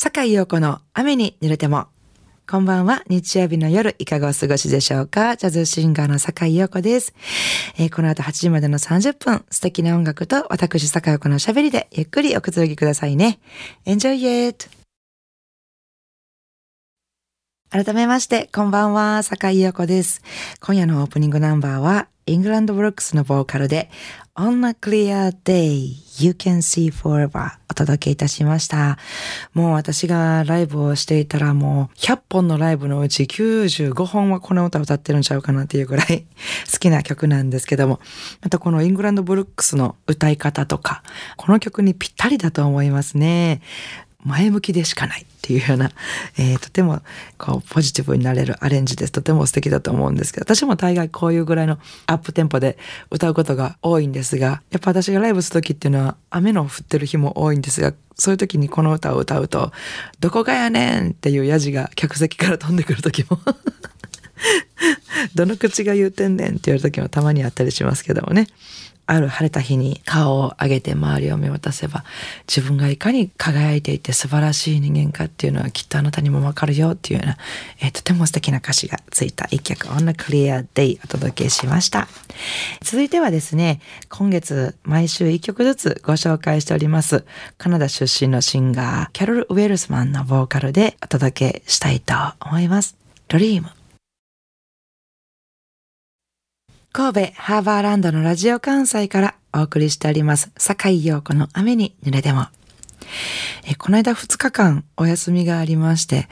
坂井陽子の雨に濡れても。こんばんは。日曜日の夜、いかがお過ごしでしょうか？ジャズシンガーの坂井陽子です。えー、この後8時までの30分、素敵な音楽と私坂井陽子の喋りでゆっくりおくつろぎくださいね。Enjoy it! 改めまして、こんばんは、坂井陽子です。今夜のオープニングナンバーは、イングランドブロックスのボーカルで、On a Clear Day You Can See Forever お届けいたしました。もう私がライブをしていたらもう100本のライブのうち95本はこの歌歌ってるんちゃうかなっていうぐらい 好きな曲なんですけども、またこのイングランドブルックスの歌い方とか、この曲にぴったりだと思いますね。前向きでしかないっていうような、えー、とてもこうポジティブになれるアレンジです。とても素敵だと思うんですけど、私も大概こういうぐらいのアップテンポで歌うことが多いんですが、やっぱ私がライブする時っていうのは雨の降ってる日も多いんですが、そういう時にこの歌を歌うと、どこがやねんっていうヤジが客席から飛んでくる時も どの口が言うてんねんって言われる時もたまにあったりしますけどもね。ある晴れた日に顔を上げて周りを見渡せば自分がいかに輝いていて素晴らしい人間かっていうのはきっとあなたにもわかるよっていうような、えー、とても素敵な歌詞がついた一曲 On a Clear Day お届けしました。続いてはですね、今月毎週一曲ずつご紹介しておりますカナダ出身のシンガーキャロル・ウェルスマンのボーカルでお届けしたいと思います。ドリーム神戸ハーバーランドのラジオ関西からお送りしております、坂井陽子の雨に濡れても。えこの間2日間お休みがありまして、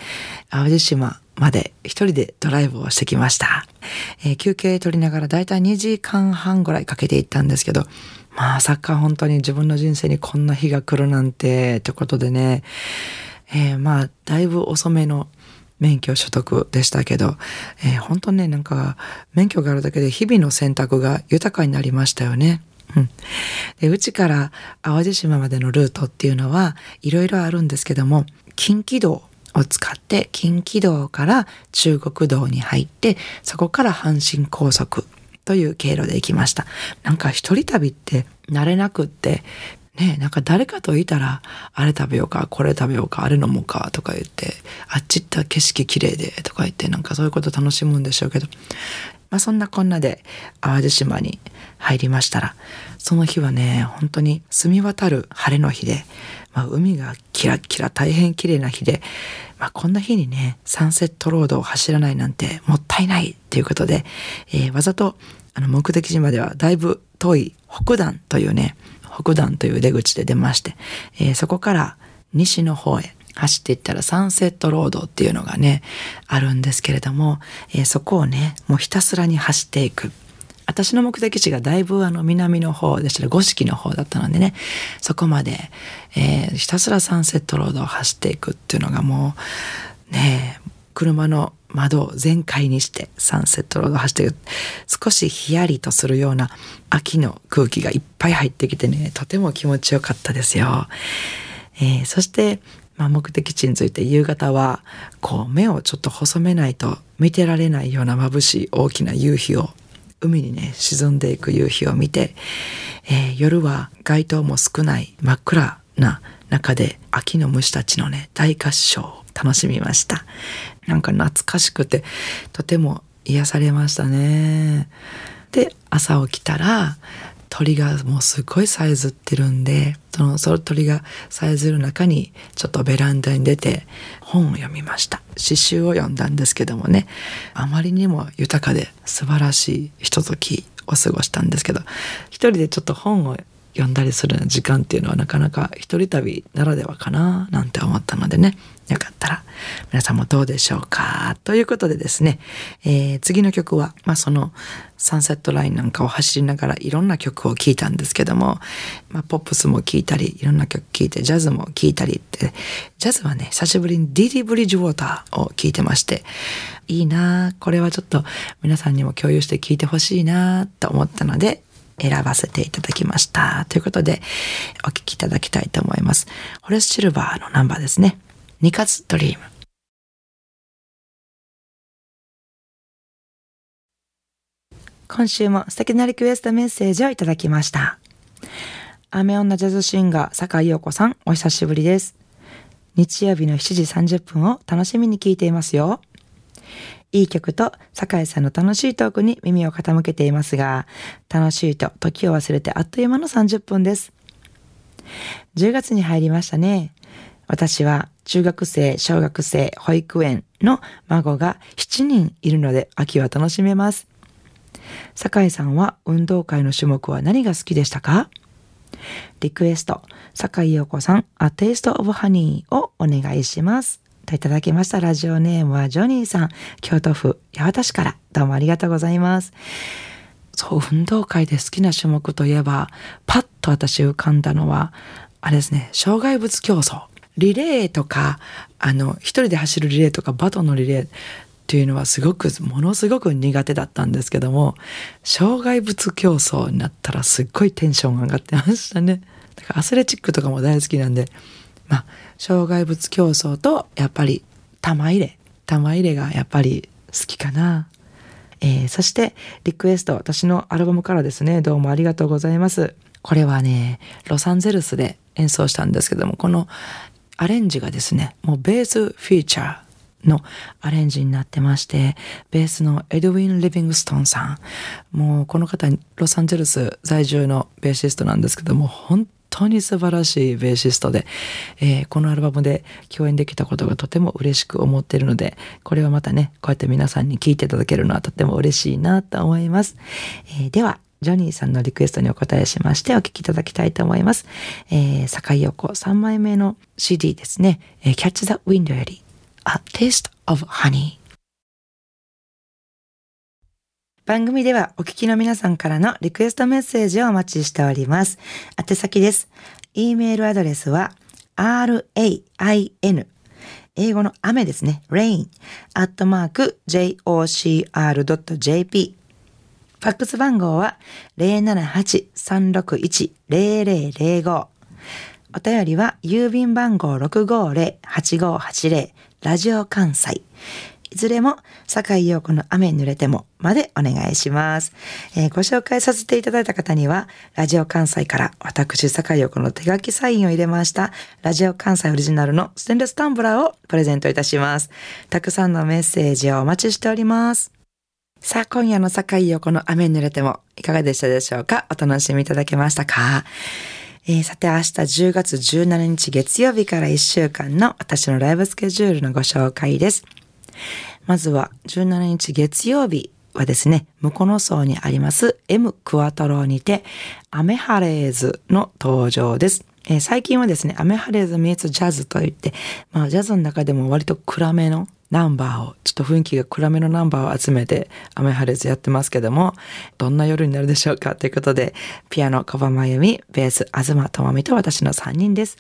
淡路島まで一人でドライブをしてきました。え、休憩取りながらだいたい2時間半ぐらいかけて行ったんですけど、まあサッカー本当に自分の人生にこんな日が来るなんて、ということでね、えー、まあだいぶ遅めの免許所得でしたけど、えー、本当ね、なんか、免許があるだけで日々の選択が豊かになりましたよね。うん。で、うちから淡路島までのルートっていうのはいろいろあるんですけども、近畿道を使って近畿道から中国道に入って、そこから阪神高速という経路で行きました。なんか一人旅って慣れなくってねなんか誰かといたら、あれ食べようか、これ食べようか、あれ飲もうか、とか言って、あっち行った景色綺麗で、とか言って、なんかそういうこと楽しむんでしょうけど、まあそんなこんなで淡路島に入りましたら、その日はね、本当に澄み渡る晴れの日で、まあ海がキラキラ大変綺麗な日で、まあこんな日にね、サンセットロードを走らないなんてもったいないっていうことで、えー、わざとあの目的地まではだいぶ遠い北段というね、北段という出口で出まして、えー、そこから西の方へ走っていったらサンセットロードっていうのがね、あるんですけれども、えー、そこをね、もうひたすらに走っていく。私の目的地がだいぶあの南の方でしたら五色の方だったのでね、そこまで、えー、ひたすらサンセットロードを走っていくっていうのがもう、ね、車の窓を全開にしてサンセットロード走ってる少しヒヤリとするような秋の空気がいっぱい入ってきてねとても気持ちよかったですよ。えー、そして、まあ、目的地について夕方はこう目をちょっと細めないと見てられないような眩しい大きな夕日を海にね沈んでいく夕日を見て、えー、夜は街灯も少ない真っ暗な中で秋の虫たちのね大合唱を楽しみました。なんか懐かしくてとても癒されましたね。で朝起きたら鳥がもうすごいさえずってるんでそのその鳥がさえずる中にちょっとベランダに出て本を読みました詩集を読んだんですけどもねあまりにも豊かで素晴らしいひとときを過ごしたんですけど一人でちょっと本を読んだりする時間っていうのはなかなか一人旅ならではかななんて思ったのでね。よかったら皆さんもどうでしょうか。ということでですね、えー、次の曲は、まあ、そのサンセットラインなんかを走りながらいろんな曲を聴いたんですけども、まあ、ポップスも聴いたりいろんな曲聴いてジャズも聴いたりってジャズはね久しぶりにディディ・ブリッジウォーターを聴いてましていいなこれはちょっと皆さんにも共有して聴いてほしいなと思ったので選ばせていただきました。ということで、お聴きいただきたいと思います。ホレス・シルバーのナンバーですね。ニカツ・ドリーム。今週も素敵なリクエストメッセージをいただきました。雨女ジャズシンガー、坂井陽子さん、お久しぶりです。日曜日の7時30分を楽しみに聞いていますよ。いい曲と酒井さんの楽しいトークに耳を傾けていますが、楽しいと時を忘れてあっという間の30分です。10月に入りましたね。私は中学生、小学生、保育園の孫が7人いるので秋は楽しめます。酒井さんは運動会の種目は何が好きでしたか？リクエスト、酒井陽子さん、A Taste of Honey をお願いします。といただきましたラジオネームはジョニーさん、京都府八幡市からどうもありがとうございます。そう、運動会で好きな種目といえば、パッと私浮かんだのは、あれですね、障害物競争。リレーとか、あの、一人で走るリレーとか、バトンのリレーっていうのはすごく、ものすごく苦手だったんですけども、障害物競争になったらすっごいテンション上がってましたね。だからアスレチックとかも大好きなんで、まあ、障害物競争と、やっぱり玉入れ。玉入れがやっぱり好きかな。えー、そしてリクエスト、私のアルバムからですね、どうもありがとうございます。これはね、ロサンゼルスで演奏したんですけども、このアレンジがですね、もうベースフィーチャーのアレンジになってまして、ベースのエドウィン・リビングストンさん、もうこの方、ロサンゼルス在住のベーシストなんですけども、本当に素晴らしいベーシストで、えー、このアルバムで共演できたことがとても嬉しく思っているので、これはまたね、こうやって皆さんに聴いていただけるのはとても嬉しいなと思います。えー、では、ジョニーさんのリクエストにお答えしましてお聴きいただきたいと思います。えー、坂井横3枚目の CD ですね。えー、Catch the Window より A Taste of Honey。番組ではお聞きの皆さんからのリクエストメッセージをお待ちしております。宛先です。e メールアドレスは rain 英語の雨ですね。rain アットマーク jocr.jp ファックス番号は078-361-0005。お便りは郵便番号650-8580ラジオ関西。いずれも、坂井陽子の雨に濡れてもまでお願いします、えー、ご紹介させていただいた方には、ラジオ関西から私、坂井陽子の手書きサインを入れました、ラジオ関西オリジナルのステンレスタンブラーをプレゼントいたします。たくさんのメッセージをお待ちしております。さあ、今夜の境横の雨に濡れてもいかがでしたでしょうか？お楽しみいただけましたか？えー、さて明日10月17日月曜日から1週間の私のライブスケジュールのご紹介です。まずは17日月曜日はですね、向こうの層にあります M クワトロにて、アメハレーズの登場です。えー、最近はですね、アメハレーズミーツジャズといって、まあジャズの中でも割と暗めのナンバーを、ちょっと雰囲気が暗めのナンバーを集めて、雨晴れずやってますけども、どんな夜になるでしょうかということで、ピアノ、カバマユミ、ベース、東智美と私の3人です。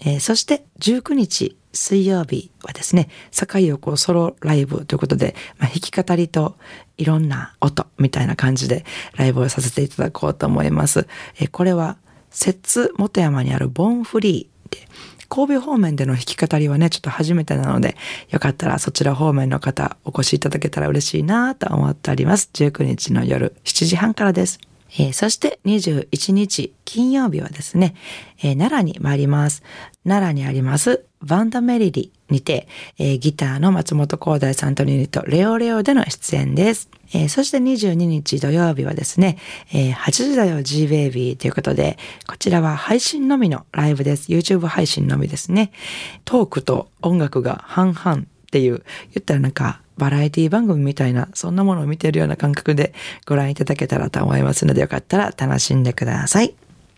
えー、そして19日水曜日はですね、坂井横ソロライブということで、まあ、弾き語りといろんな音みたいな感じでライブをさせていただこうと思います。えー、これは、摂津元山にあるボンフリーで、神戸方面での弾き語りはね、ちょっと初めてなので、よかったらそちら方面の方お越しいただけたら嬉しいなと思っております。19日の夜7時半からです。えー、そして21日金曜日はですね、えー、奈良に参ります。奈良にありますバンダメリリにて、えー、ギターの松本光大さんとユニットレオレオでの出演です。えー、そして22日土曜日はですね、えー、8時だよ G Baby ということで、こちらは配信のみのライブです。YouTube 配信のみですね。トークと音楽が半々っていう、言ったらなんかバラエティ番組みたいな、そんなものを見ているような感覚でご覧いただけたらと思いますので、よかったら楽しんでください。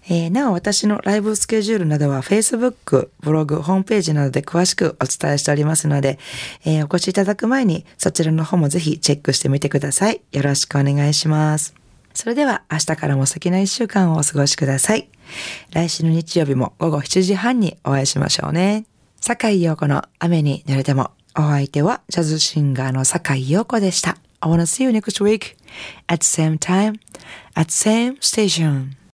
えー、なお私のライブスケジュールなどは Facebook、ブログ、ホームページなどで詳しくお伝えしておりますので、えー、お越しいただく前にそちらの方もぜひチェックしてみてください。よろしくお願いします。それでは明日からも素敵な一週間をお過ごしください。来週の日曜日も午後7時半にお会いしましょうね。坂井陽子の雨に濡れてもお相手はジャズシンガーの坂井陽子でした。I wanna see you next week at the same time, at the same station.